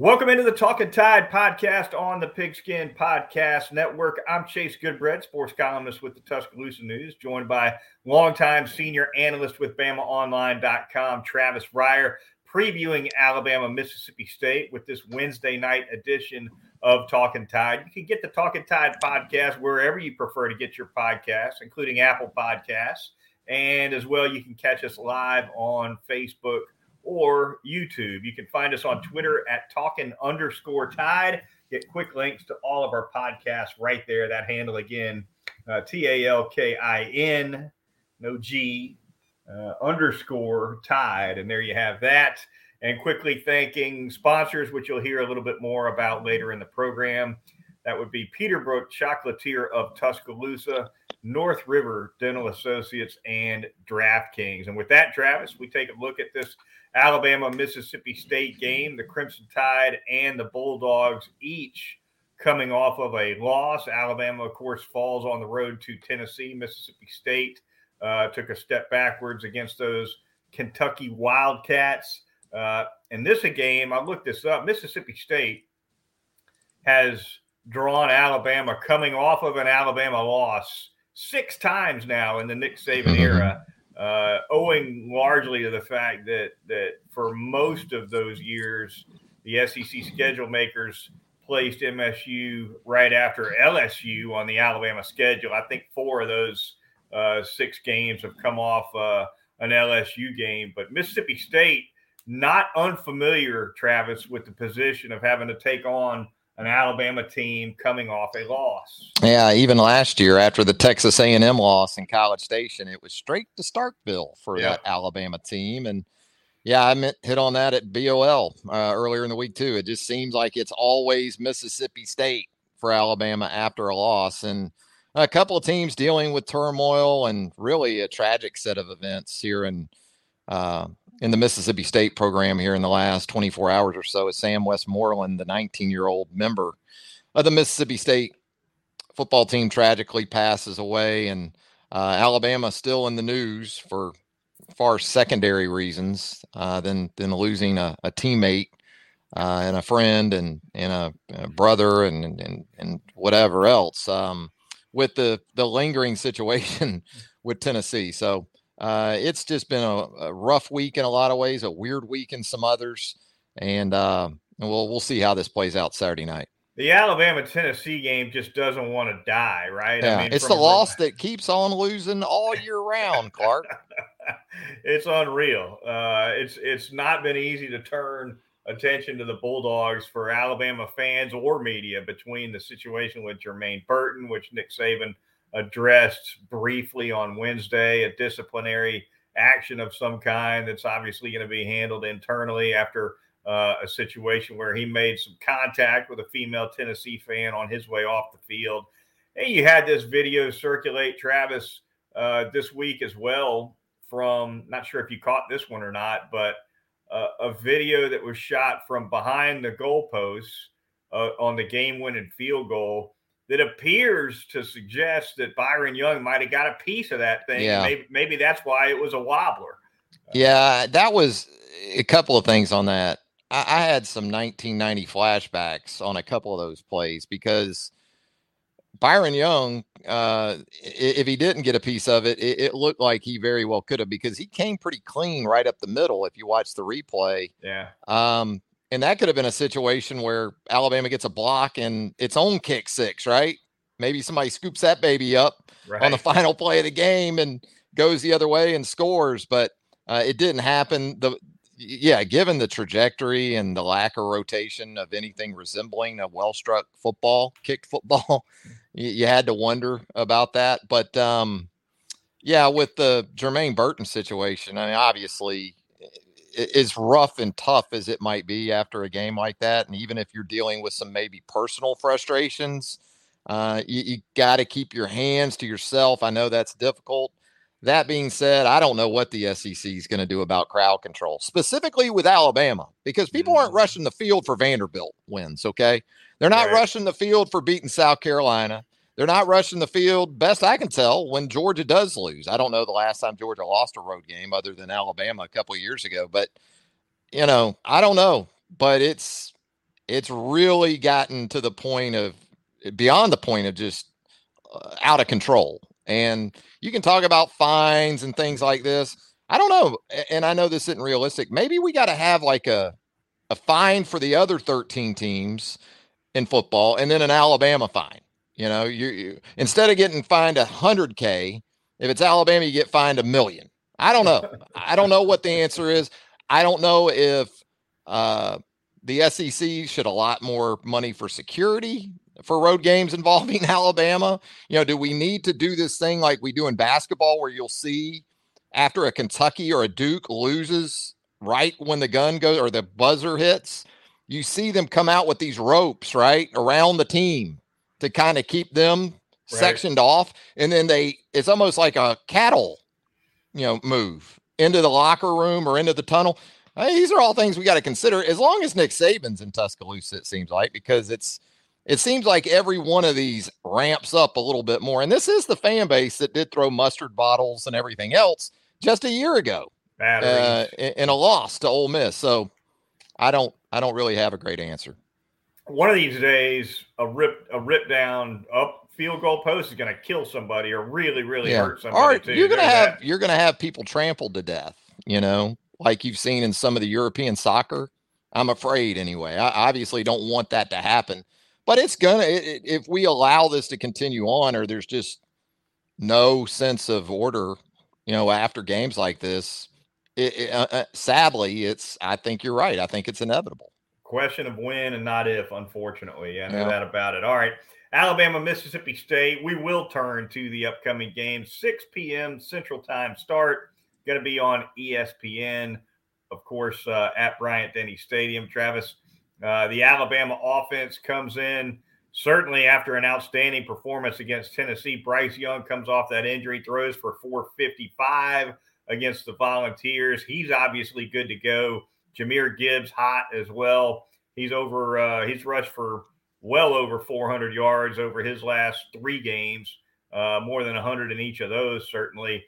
Welcome into the Talking Tide podcast on the Pigskin Podcast Network. I'm Chase Goodbread, sports columnist with the Tuscaloosa News, joined by longtime senior analyst with BamaOnline.com, Travis Reier, previewing Alabama Mississippi State with this Wednesday night edition of Talking Tide. You can get the Talking Tide podcast wherever you prefer to get your podcasts, including Apple Podcasts. And as well, you can catch us live on Facebook or YouTube. You can find us on Twitter at talking underscore tide. Get quick links to all of our podcasts right there. That handle again, uh, T A L K I N, no G, uh, underscore tide. And there you have that. And quickly thanking sponsors, which you'll hear a little bit more about later in the program. That would be Peterbrook Chocolatier of Tuscaloosa, North River Dental Associates, and DraftKings. And with that, Travis, we take a look at this Alabama Mississippi State game. The Crimson Tide and the Bulldogs each coming off of a loss. Alabama, of course, falls on the road to Tennessee. Mississippi State uh, took a step backwards against those Kentucky Wildcats. Uh, and this a game, I looked this up. Mississippi State has drawn Alabama coming off of an Alabama loss six times now in the Nick Saban mm-hmm. era uh, owing largely to the fact that that for most of those years, the SEC schedule makers placed MSU right after LSU on the Alabama schedule. I think four of those uh, six games have come off uh, an LSU game, but Mississippi State not unfamiliar, Travis, with the position of having to take on an Alabama team coming off a loss. Yeah, even last year after the Texas A&M loss in College Station, it was straight to Starkville for yeah. that Alabama team and yeah, I meant hit on that at BOL uh, earlier in the week too. It just seems like it's always Mississippi State for Alabama after a loss and a couple of teams dealing with turmoil and really a tragic set of events here in uh, in the Mississippi State program here in the last 24 hours or so is Sam Westmoreland, the 19 year old member of the Mississippi State football team, tragically passes away. And uh, Alabama still in the news for far secondary reasons uh, than than losing a, a teammate uh, and a friend and and a, a brother and, and and whatever else um, with the the lingering situation with Tennessee. So uh, it's just been a, a, rough week in a lot of ways, a weird week in some others, and, uh, we'll we'll see how this plays out Saturday night. The Alabama Tennessee game just doesn't want to die, right? Yeah, I mean, it's the loss that keeps on losing all year round, Clark. it's unreal. Uh, it's it's not been easy to turn attention to the Bulldogs for Alabama fans or media between the situation with Jermaine Burton, which Nick Saban addressed briefly on Wednesday, a disciplinary action of some kind that's obviously going to be handled internally after uh, a situation where he made some contact with a female Tennessee fan on his way off the field. And you had this video circulate, Travis, uh, this week as well from, not sure if you caught this one or not, but uh, a video that was shot from behind the goalposts uh, on the game winning field goal that appears to suggest that Byron Young might have got a piece of that thing. Yeah. Maybe, maybe that's why it was a wobbler. Yeah, that was a couple of things on that. I, I had some 1990 flashbacks on a couple of those plays because Byron Young, uh, if he didn't get a piece of it, it, it, looked like he very well could have because he came pretty clean right up the middle. If you watch the replay, yeah. Um, and that could have been a situation where Alabama gets a block and its own kick six, right? Maybe somebody scoops that baby up right. on the final play of the game and goes the other way and scores, but uh, it didn't happen. The yeah, given the trajectory and the lack of rotation of anything resembling a well-struck football, kicked football, you, you, had to wonder about that. But um, yeah, with the Jermaine Burton situation, I mean, obviously as rough and tough as it might be after a game like that, and even if you're dealing with some maybe personal frustrations, uh, you, you got to keep your hands to yourself. I know that's difficult. That being said, I don't know what the SEC is going to do about crowd control, specifically with Alabama, because people aren't mm-hmm. rushing the field for Vanderbilt wins. Okay, they're not right. rushing the field for beating South Carolina. They're not rushing the field, best I can tell, when Georgia does lose. I don't know the last time Georgia lost a road game other than Alabama a couple years ago, but you know, I don't know. But it's it's really gotten to the point of beyond the point of just uh, out of control. And you can talk about fines and things like this. I don't know, and I know this isn't realistic. Maybe we got to have like a a fine for the other 13 teams in football, and then an Alabama fine. You know, you, you instead of getting fined a hundred k, if it's Alabama, you get fined a million. I don't know. I don't know what the answer is. I don't know if uh, the SEC should allot more money for security for road games involving Alabama. You know, do we need to do this thing like we do in basketball where you'll see after a Kentucky or a Duke loses right when the gun goes or the buzzer hits, you see them come out with these ropes right around the team to kind of keep them right. sectioned off and then they it's almost like a cattle you know move into the locker room or into the tunnel these are all things we got to consider as long as nick saban's in tuscaloosa it seems like because it's it seems like every one of these ramps up a little bit more and this is the fan base that did throw mustard bottles and everything else just a year ago uh, in a loss to Ole Miss. So I don't I don't really have a great answer. One of these days, a rip a rip down up field goal post is going to kill somebody or really really yeah. hurt somebody. Or too. you're going to have that. you're going to have people trampled to death. You know, like you've seen in some of the European soccer. I'm afraid anyway. I obviously don't want that to happen, but it's gonna it, if we allow this to continue on, or there's just no sense of order you know, after games like this, it, it, uh, uh, sadly, it's. I think you're right. I think it's inevitable. Question of when and not if. Unfortunately, I know yeah. that about it. All right, Alabama, Mississippi State. We will turn to the upcoming game. 6 p.m. Central Time start. Going to be on ESPN, of course, uh, at Bryant Denny Stadium. Travis, uh, the Alabama offense comes in certainly after an outstanding performance against Tennessee. Bryce Young comes off that injury, throws for 455 against the Volunteers. He's obviously good to go. Jahmyr Gibbs hot as well. He's over. Uh, he's rushed for well over 400 yards over his last three games, uh, more than 100 in each of those, certainly.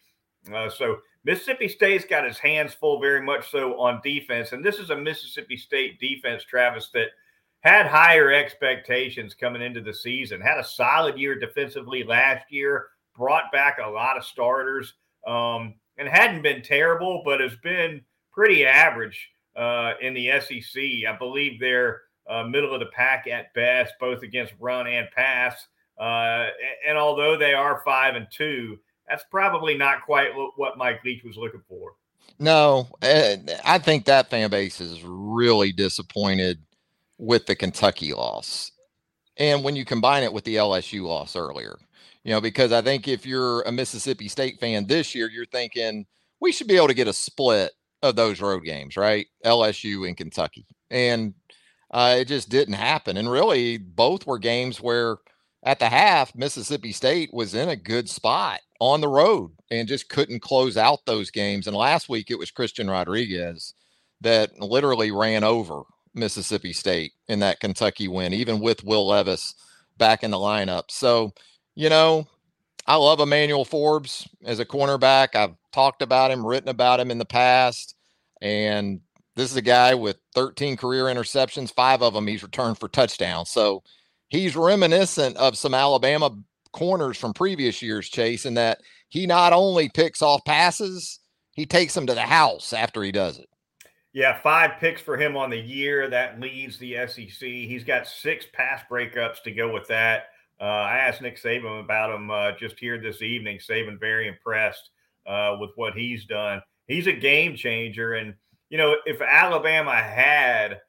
Uh, so Mississippi State's got his hands full, very much so on defense. And this is a Mississippi State defense, Travis, that – had higher expectations coming into the season. Had a solid year defensively last year. Brought back a lot of starters, um, and hadn't been terrible, but has been pretty average uh, in the SEC. I believe they're uh, middle of the pack at best, both against run and pass. Uh, and although they are five and two, that's probably not quite what Mike Leach was looking for. No, I think that fan base is really disappointed with the Kentucky loss. And when you combine it with the LSU loss earlier, you know, because I think if you're a Mississippi State fan this year, you're thinking we should be able to get a split of those road games, right? LSU and Kentucky. And uh, it just didn't happen. And really, both were games where at the half, Mississippi State was in a good spot on the road and just couldn't close out those games. And last week, it was Christian Rodriguez that literally ran over Mississippi State in that Kentucky win, even with Will Levis back in the lineup. So, you know, I love Emmanuel Forbes as a cornerback. I've talked about him, written about him in the past. And this is a guy with 13 career interceptions, five of them he's returned for touchdowns. So he's reminiscent of some Alabama corners from previous years, Chase, in that he not only picks off passes, he takes them to the house after he does it. Yeah, five picks for him on the year. That leads the SEC. He's got six pass breakups to go with that. Uh, I asked Nick Saban about him uh, just here this evening. Saban very impressed uh, with what he's done. He's a game changer, and you know if Alabama had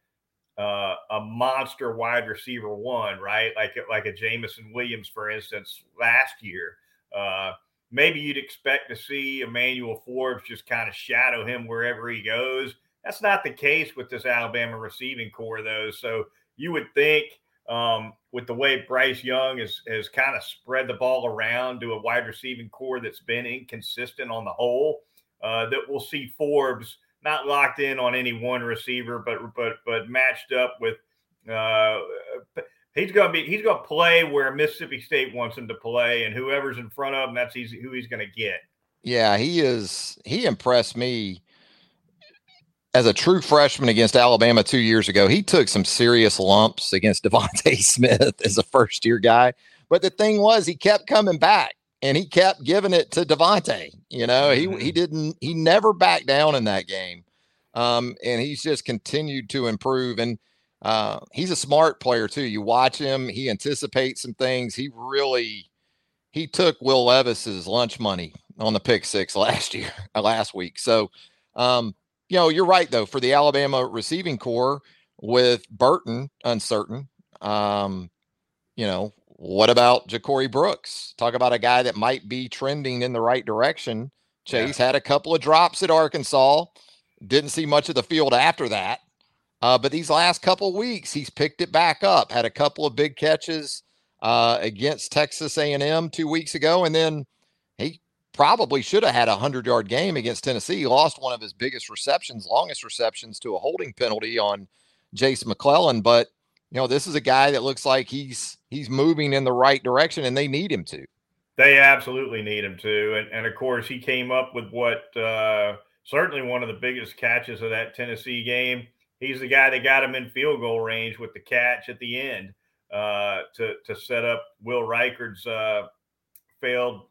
uh, a monster wide receiver one, right, like like a Jameson Williams, for instance, last year, uh, maybe you'd expect to see Emmanuel Forbes just kind of shadow him wherever he goes that's not the case with this Alabama receiving corps, though. So you would think um, with the way Bryce Young has, has kind of spread the ball around to a wide receiving corps that's been inconsistent on the whole, uh, that we'll see Forbes not locked in on any one receiver, but but but matched up with. Uh, he's going to be he's going to play where Mississippi State wants him to play, and whoever's in front of him, that's easy, who he's going to get. Yeah, he is. He impressed me as a true freshman against Alabama two years ago, he took some serious lumps against DeVonta Smith as a first year guy. But the thing was, he kept coming back and he kept giving it to DeVonta. You know, he he mm-hmm. didn't he never backed down in that game, um, and he's just continued to improve. And uh, he's a smart player too. You watch him; he anticipates some things. He really he took Will Levis's lunch money on the pick six last year, last week. So, um, you know, you're right though. For the Alabama receiving corps, with Burton uncertain, um, you know, what about Ja'Corey Brooks? Talk about a guy that might be trending in the right direction. Chase yeah. had a couple of drops at Arkansas. Didn't see much of the field after that. Uh, but these last couple weeks, he's picked it back up. Had a couple of big catches uh, against Texas A&M two weeks ago, and then he probably should have had a hundred yard game against Tennessee. He lost one of his biggest receptions, longest receptions to a holding penalty on Jase McClellan. But you know, this is a guy that looks like he's he's moving in the right direction, and they need him to. They absolutely need him to, and and of course he came up with what uh, certainly one of the biggest catches of that Tennessee game. He's the guy that got him in field goal range with the catch at the end uh, to to set up Will Reichard's uh, failed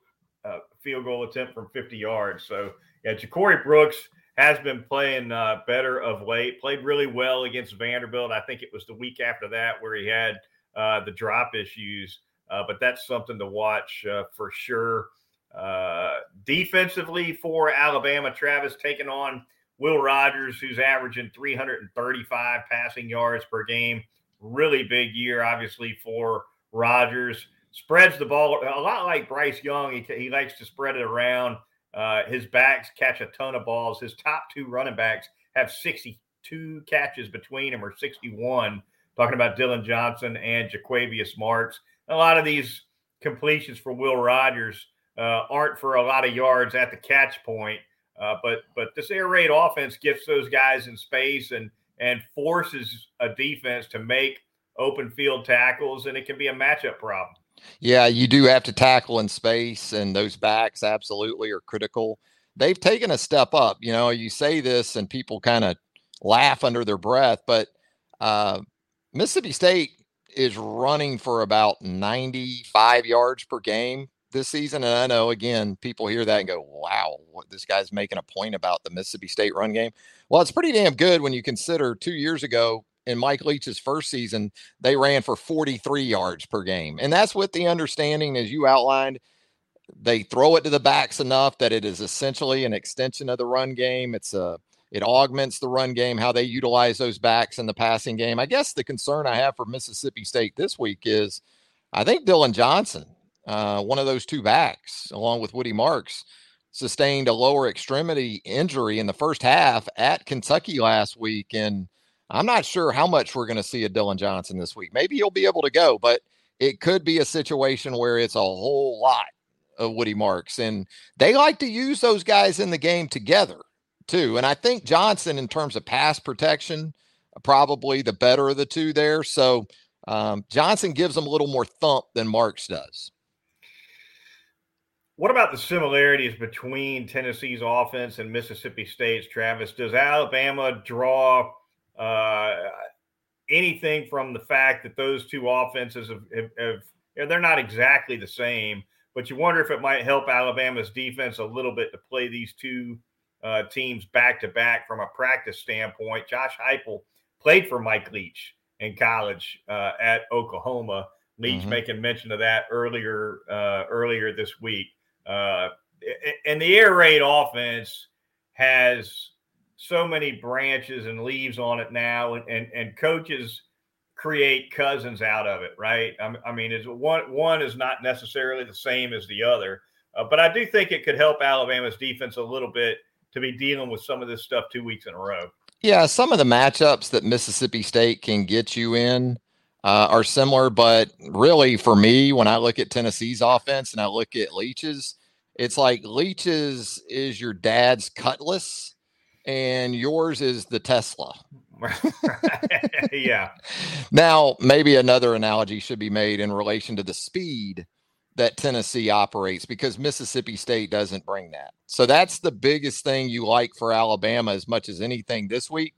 field goal attempt from 50 yards. So yeah, Ja'Corey Brooks has been playing uh, better of late. Played really well against Vanderbilt. I think it was the week after that where he had uh, the drop issues. Uh, but that's something to watch uh, for sure. Uh, defensively for Alabama, Travis taking on Will Rogers, who's averaging 335 passing yards per game. Really big year, obviously, for Rogers. Spreads the ball a lot like Bryce Young. He, he likes to spread it around. Uh, his backs catch a ton of balls. His top two running backs have 62 catches between them, or 61. Talking about Dillon Johnson and Jo'quavious Marks. A lot of these completions for Will Rogers uh, aren't for a lot of yards at the catch point, uh, but but this air raid offense gets those guys in space and and forces a defense to make open field tackles, and it can be a matchup problem. Yeah, you do have to tackle in space, and those backs absolutely are critical. They've taken a step up. You know, you say this, and people kind of laugh under their breath, but uh, Mississippi State is running for about 95 yards per game this season. And I know, again, people hear that and go, wow, what, this guy's making a point about the Mississippi State run game. Well, it's pretty damn good when you consider two years ago, in Mike Leach's first season, they ran for 43 yards per game. And that's with the understanding, as you outlined, they throw it to the backs enough that it is essentially an extension of the run game. It's a it augments the run game, how they utilize those backs in the passing game. I guess the concern I have for Mississippi State this week is I think Dillon Johnson, uh, one of those two backs, along with Woody Marks, sustained a lower extremity injury in the first half at Kentucky last week. And I'm not sure how much we're going to see a Dillon Johnson this week. Maybe he'll be able to go, but it could be a situation where it's a whole lot of Woody Marks. And they like to use those guys in the game together, too. And I think Johnson, in terms of pass protection, probably the better of the two there. So um, Johnson gives them a little more thump than Marks does. What about the similarities between Tennessee's offense and Mississippi State's, Travis? Does Alabama draw uh, anything from the fact that those two offenses have, have, have you know, they're not exactly the same, but you wonder if it might help Alabama's defense a little bit to play these two uh, teams back to back from a practice standpoint. Josh Heupel played for Mike Leach in college uh, at Oklahoma. Leach mm-hmm. making mention of that earlier uh, earlier this week. Uh, and the air raid offense has so many branches and leaves on it now, and and, and coaches create cousins out of it, right? I, I mean, is one one is not necessarily the same as the other, uh, but I do think it could help Alabama's defense a little bit to be dealing with some of this stuff two weeks in a row. Yeah, some of the matchups that Mississippi State can get you in uh, are similar, but really for me, when I look at Tennessee's offense and I look at Leach's, it's like Leach's is your dad's cutlass and yours is the Tesla. yeah. Now, maybe another analogy should be made in relation to the speed that Tennessee operates because Mississippi State doesn't bring that. So that's the biggest thing you like for Alabama as much as anything this week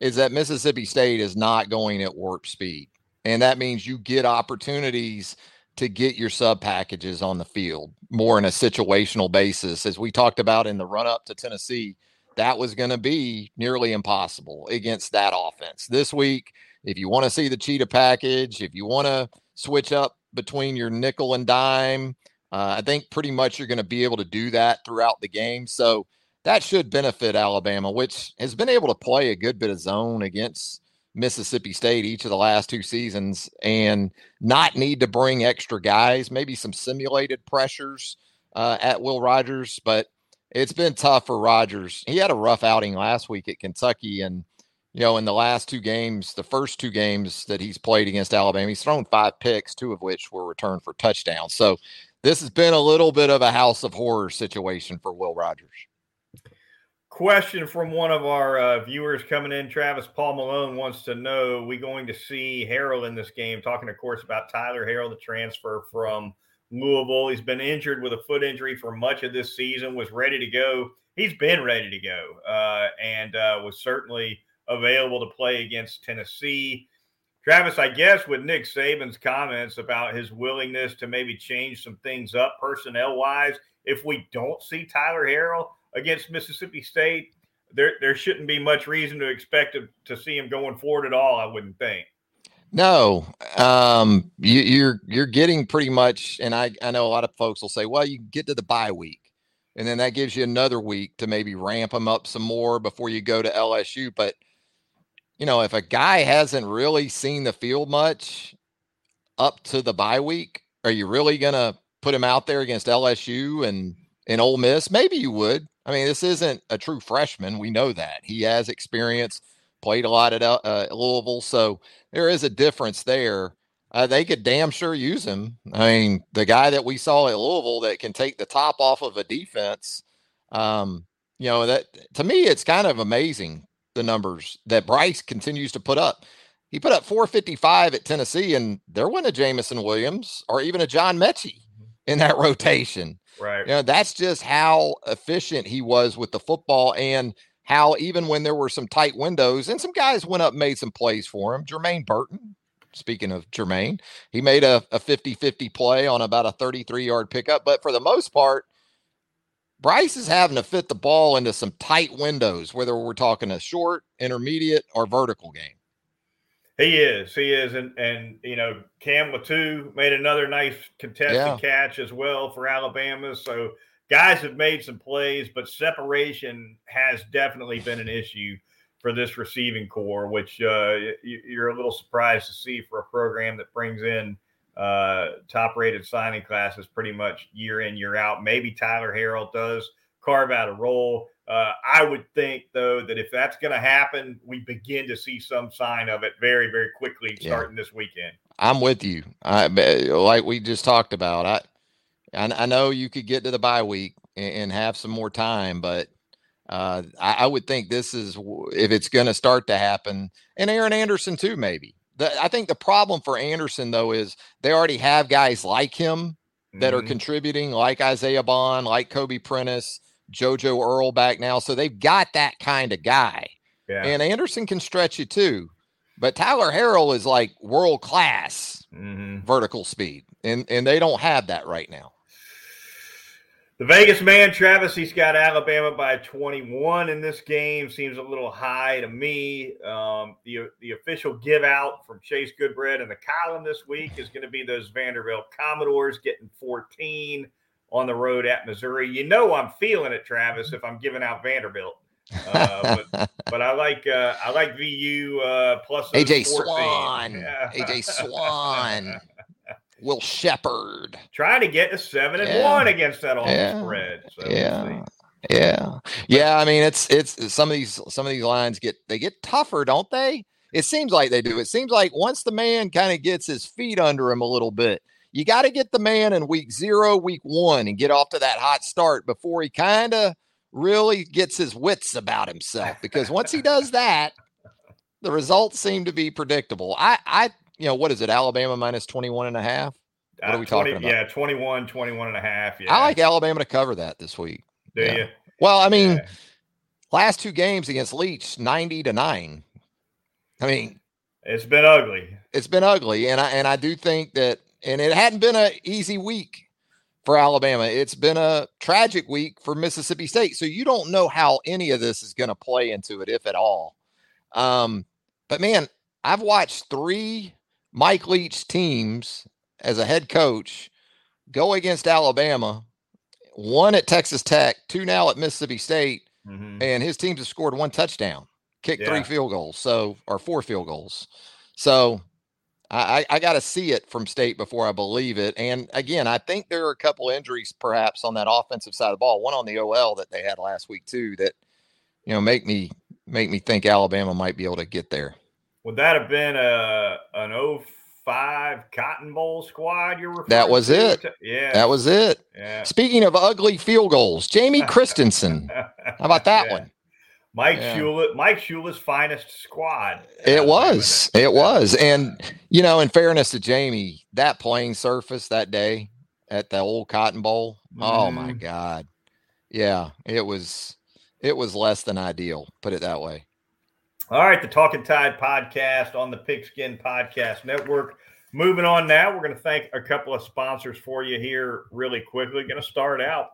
is that Mississippi State is not going at warp speed. And that means you get opportunities to get your sub packages on the field more in a situational basis. As we talked about in the run up to Tennessee, that was going to be nearly impossible against that offense. This week, if you want to see the cheetah package, if you want to switch up between your nickel and dime, uh, I think pretty much you're going to be able to do that throughout the game. So that should benefit Alabama, which has been able to play a good bit of zone against Mississippi State each of the last two seasons and not need to bring extra guys, maybe some simulated pressures uh, at Will Rogers, but it's been tough for Rogers. He had a rough outing last week at Kentucky, and you know, in the last two games, the first two games that he's played against Alabama, he's thrown five picks, two of which were returned for touchdowns. So this has been a little bit of a house of horrors situation for Will Rogers. Question from one of our uh, viewers coming in, Travis Paul Malone wants to know: We going to see Harrell in this game? Talking, of course, about Tyler Harrell, the transfer from Louisville. He's been injured with a foot injury for much of this season. Was ready to go. He's been ready to go, uh, and uh, was certainly available to play against Tennessee. Travis, I guess with Nick Saban's comments about his willingness to maybe change some things up personnel wise, if we don't see Tyler Harrell against Mississippi State, there there shouldn't be much reason to expect to, to see him going forward at all. I wouldn't think. No, um, you, you're you're getting pretty much, and I I know a lot of folks will say, well, you get to the bye week, and then that gives you another week to maybe ramp them up some more before you go to LSU. But you know, if a guy hasn't really seen the field much up to the bye week, are you really gonna put him out there against LSU and and Ole Miss? Maybe you would. I mean, this isn't a true freshman. We know that he has experience, played a lot at uh, Louisville, so there is a difference there. Uh, they could damn sure use him. I mean, the guy that we saw at Louisville that can take the top off of a defense. Um, you know that to me, it's kind of amazing the numbers that Bryce continues to put up. He put up 455 at Tennessee, and there wasn't a Jameson Williams or even a John Metchie mm-hmm. in that rotation. Right. You know, that's just how efficient he was with the football and how even when there were some tight windows and some guys went up and made some plays for him. Jermaine Burton, speaking of Jermaine, he made a, a 50-50 play on about a 33 yard pickup. But for the most part, Bryce is having to fit the ball into some tight windows, whether we're talking a short, intermediate, or vertical game. He is. He is. And, and you know, Cam Latu made another nice contested yeah. catch as well for Alabama. So guys have made some plays, but separation has definitely been an issue for this receiving corps, which uh, you're a little surprised to see for a program that brings in uh, top rated signing classes pretty much year in, year out. Maybe Tyler Harrell does carve out a role. Uh, I would think, though, that if that's going to happen, we begin to see some sign of it very, very quickly starting yeah. this weekend. I'm with you. I, like we just talked about. I, I, I know you could get to the bye week and, and have some more time, but uh, I, I, would think this is if it's going to start to happen, and Aaron Anderson too, maybe. The, I think the problem for Anderson though is they already have guys like him that mm-hmm. are contributing, like Isaiah Bond, like Kobe Prentice JoJo Earle back now. So they've got that kind of guy. Yeah. And Anderson can stretch you too. But Tyler Harrell is like world class mm-hmm. vertical speed. And and they don't have that right now. The Vegas man, Travis, he's got Alabama by 21 in this game. Seems a little high to me. Um, the, the official give out from Chase Goodbread in the column this week is going to be those Vanderbilt Commodores getting 14 on the road at Missouri. You know I'm feeling it, Travis, if I'm giving out Vanderbilt. Uh, but, but I like uh, I like VU uh, plus AJ Swann. yeah. AJ Swann, Will Sheppard trying to get to seven and yeah. one against that all yeah. spread. So yeah. Yeah, yeah. I mean, it's it's some of these some of these lines get they get tougher, don't they? It seems like they do. It seems like once the man kind of gets his feet under him a little bit, you got to get the man in week zero, week one, and get off to that hot start before he kind of really gets his wits about himself. Because once he does that, the results seem to be predictable. I, I, you know, what is it? Alabama minus 21 and a half. What are we 20, talking about? Yeah, 21, 21 and a half. Yeah. I like Alabama to cover that this week. Do yeah. you? Well, I mean, yeah. last two games against Leach, 90 to 9. I mean, it's been ugly. It's been ugly. And I and I do think that and it hadn't been an easy week for Alabama. It's been a tragic week for Mississippi State. So you don't know how any of this is going to play into it, if at all. Um, but man, I've watched three Mike Leach teams as a head coach go against Alabama, one at Texas Tech, two now at Mississippi State, mm-hmm. and his teams have scored one touchdown, kicked yeah. three field goals, so or four field goals. So I, I got to see it from state before I believe it. And again, I think there are a couple injuries perhaps on that offensive side of the ball. One on the OL that they had last week too, that you know make me make me think Alabama might be able to get there. Would that have been a an 05 Cotton Bowl squad you're referring That was to? it. Yeah. That was it. Yeah. Speaking of ugly field goals, Jamie Christensen. How about that yeah. one? Mike yeah. Shula, Mike Shula's finest squad. It was. It was. And you know, in fairness to Jamie, that playing surface that day at the old Cotton Bowl, mm. oh my mm-hmm. God. Yeah, it was it was less than ideal, put it that way. All right, the Talking Tide podcast on the Pigskin Podcast Network. Moving on now, we're going to thank a couple of sponsors for you here really quickly. Going to start out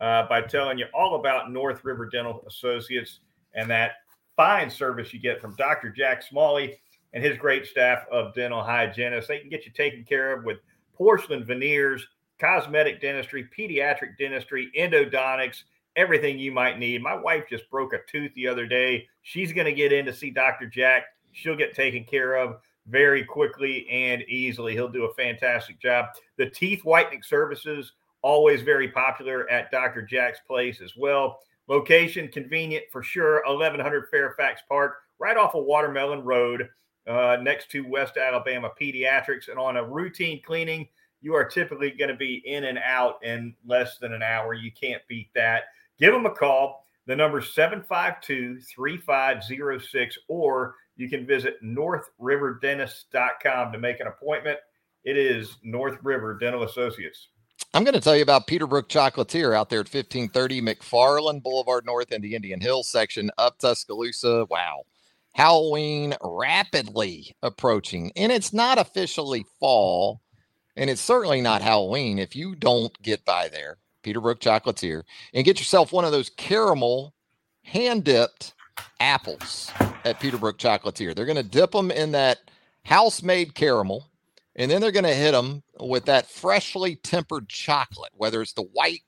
uh, by telling you all about North River Dental Associates and that fine service you get from Dr. Jack Smalley and his great staff of dental hygienists. They can get you taken care of with porcelain veneers, cosmetic dentistry, pediatric dentistry, endodontics, everything you might need. My wife just broke a tooth the other day. She's going to get in to see Dr. Jack. She'll get taken care of very quickly and easily. He'll do a fantastic job. The teeth whitening services always very popular at Dr. Jack's place as well. Location convenient for sure. 1100 Fairfax Park, right off of Watermelon Road, uh, next to West Alabama Pediatrics. And on a routine cleaning, you are typically going to be in and out in less than an hour. You can't beat that. Give them a call. The number 752 3506, or you can visit northriverdentist.com to make an appointment. It is North River Dental Associates. I'm going to tell you about Peterbrook Chocolatier out there at 1530 McFarland Boulevard North in the Indian Hills section of Tuscaloosa. Wow. Halloween rapidly approaching, and it's not officially fall, and it's certainly not Halloween if you don't get by there, Peterbrook Chocolatier, and get yourself one of those caramel hand dipped apples at Peterbrook Chocolatier. They're going to dip them in that house made caramel and then they're going to hit them with that freshly tempered chocolate, whether it's the white,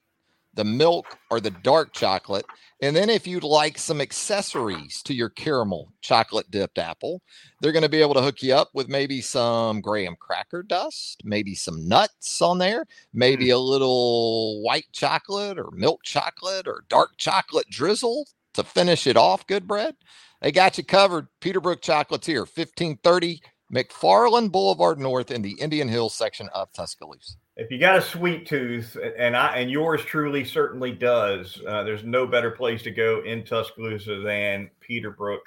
the milk, or the dark chocolate. And then if you'd like some accessories to your caramel chocolate dipped apple, they're going to be able to hook you up with maybe some graham cracker dust, maybe some nuts on there, maybe mm. a little white chocolate or milk chocolate or dark chocolate drizzle to finish it off. Good bread. They got you covered. Peterbrook Chocolatier, 1530 McFarland Boulevard North in the Indian Hills section of Tuscaloosa. If you got a sweet tooth, and I and yours truly certainly does, uh, there's no better place to go in Tuscaloosa than Peterbrook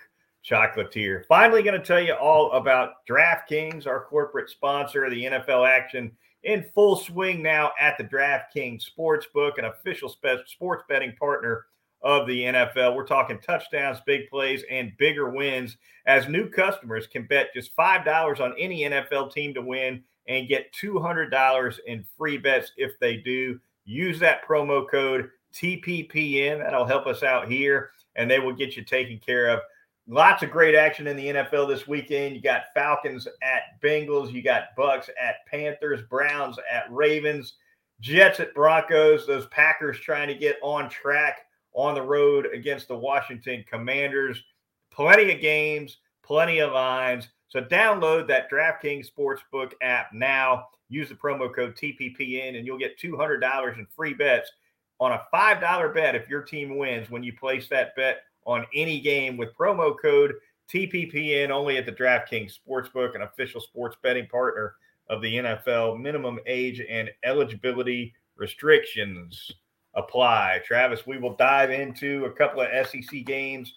Chocolatier. Finally, going to tell you all about DraftKings, our corporate sponsor of the NFL action in full swing now at the DraftKings Sportsbook, an official sports betting partner of the NFL. We're talking touchdowns, big plays, and bigger wins as new customers can bet just $5 on any NFL team to win and get $200 in free bets if they do. Use that promo code TPPN. That'll help us out here, and they will get you taken care of. Lots of great action in the NFL this weekend. You got Falcons at Bengals, you got Bucks at Panthers, Browns at Ravens, Jets at Broncos, those Packers trying to get on track on the road against the Washington Commanders. Plenty of games, plenty of lines. So download that DraftKings Sportsbook app now. Use the promo code TPPN and you'll get $200 in free bets on a $5 bet if your team wins when you place that bet on any game with promo code TPPN only at the DraftKings Sportsbook, an official sports betting partner of the NFL. Minimum age and eligibility restrictions apply. Travis, we will dive into a couple of SEC games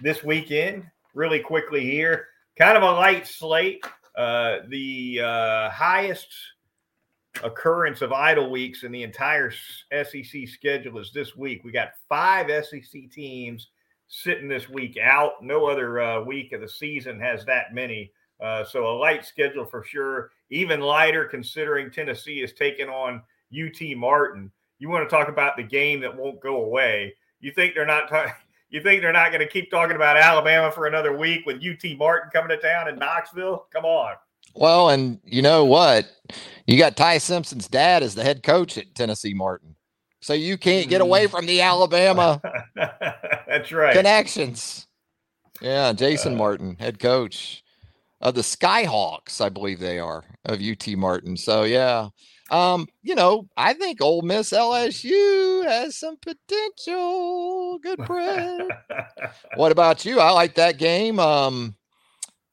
this weekend really quickly here. Kind of a light slate. Uh, the uh, highest occurrence of idle weeks in the entire SEC schedule is this week. We got five SEC teams sitting this week out. No other uh, week of the season has that many. Uh, so a light schedule for sure. Even lighter considering Tennessee is taking on UT Martin. You want to talk about the game that won't go away? You think they're not? Ta- you think they're not going to keep talking about Alabama for another week with UT Martin coming to town in Knoxville? Come on. Well, and you know what? You got Ty Simpson's dad as the head coach at Tennessee Martin. So you can't get away from the Alabama That's right. connections. Yeah, Jason uh, Martin, head coach of the Skyhawks, I believe they are of UT Martin. So yeah. Um, you know, I think Ole Miss LSU has some potential. Good bread. what about you? I like that game. Um,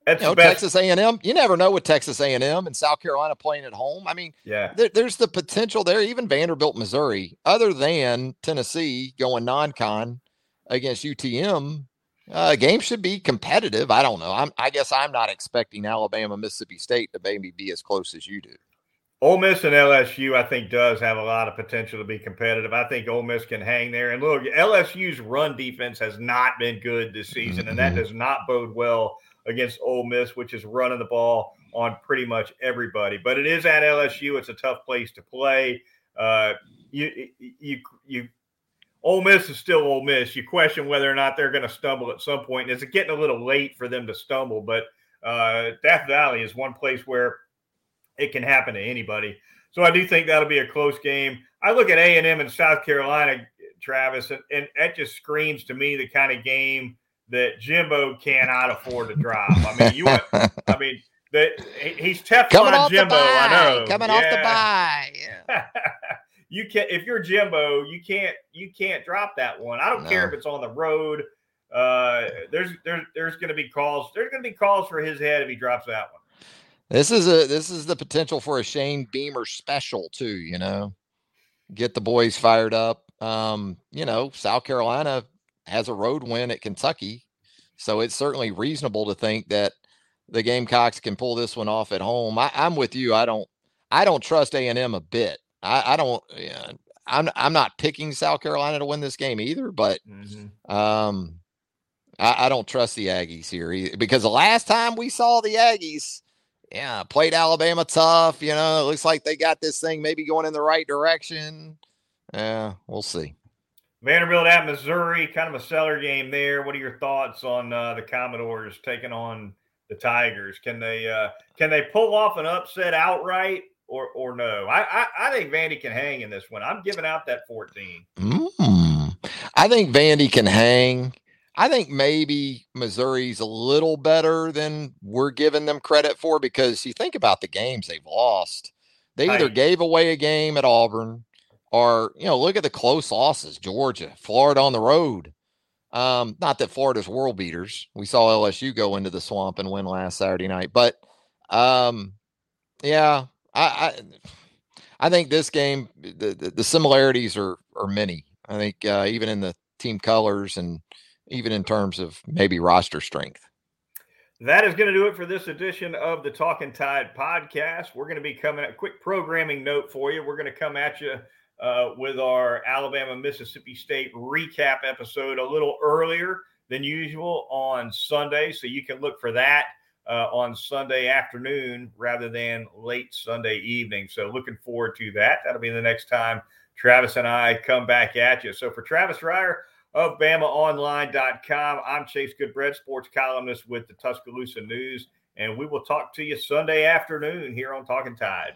that's you know, Texas A&M. You never know with Texas A&M and South Carolina playing at home. I mean, yeah, there, there's the potential there. Even Vanderbilt, Missouri, other than Tennessee going non-con against UTM, uh, game should be competitive. I don't know. I'm, I guess I'm not expecting Alabama, Mississippi State to maybe be as close as you do. Ole Miss and LSU, I think, does have a lot of potential to be competitive. I think Ole Miss can hang there. And look, LSU's run defense has not been good this season, mm-hmm. and that mm-hmm. does not bode well against Ole Miss, which is running the ball on pretty much everybody. But it is at LSU. It's a tough place to play. Uh, you, you, you, Ole Miss is still Ole Miss. You question whether or not they're going to stumble at some point. And it's getting a little late for them to stumble, but uh, Death Valley is one place where it can happen to anybody. So I do think that'll be a close game. I look at A and M in South Carolina, Travis, and, and that just screams to me the kind of game that Jimbo cannot afford to drop. I mean, you. I mean, that he's Teflon Coming off Jimbo. The. I know. Coming yeah. off the bye. Yeah. you can not if you're Jimbo, you can't you can't drop that one. I don't no. care if it's on the road. Uh, there's there's there's going to be calls. There's going to be calls for his head if he drops that one. This is a this is the potential for a Shane Beamer special too. You know, get the boys fired up. Um, you know, South Carolina has a road win at Kentucky. So it's certainly reasonable to think that the Gamecocks can pull this one off at home. I, am with you. I don't I don't trust A and M a bit. I, I don't. Yeah, I'm I'm not picking South Carolina to win this game either, but mm-hmm. um, I, I, don't trust the Aggies here either, because the last time we saw the Aggies, yeah, played Alabama tough. You know, it looks like they got this thing maybe going in the right direction. Yeah, we'll see. Vanderbilt at Missouri, kind of a cellar game there. What are your thoughts on uh, the Commodores taking on the Tigers? Can they uh, can they pull off an upset outright or or no? I, I, I think Vandy can hang in this one. I'm giving out that 14. Mm. I think Vandy can hang. I think maybe Missouri's a little better than we're giving them credit for because you think about the games they've lost. They either gave away a game at Auburn or, you know, look at the close losses Georgia, Florida on the road. Um, not that Florida's world beaters. We saw LSU go into the swamp and win last Saturday night, but um, yeah, I, I, I think this game the, the, the similarities are are many. I think uh, even in the team colors and even in terms of maybe roster strength. That is going to do it for this edition of the Talking Tide podcast. We're going to be coming a quick programming note for you. We're going to come at you uh, with our Alabama Mississippi State recap episode a little earlier than usual on Sunday. So you can look for that uh, on Sunday afternoon rather than late Sunday evening. So looking forward to that. That'll be the next time Travis and I come back at you. So for Travis Reier of BamaOnline.com, I'm Chase Goodbread, sports columnist with the Tuscaloosa News. And we will talk to you Sunday afternoon here on Talking Tide.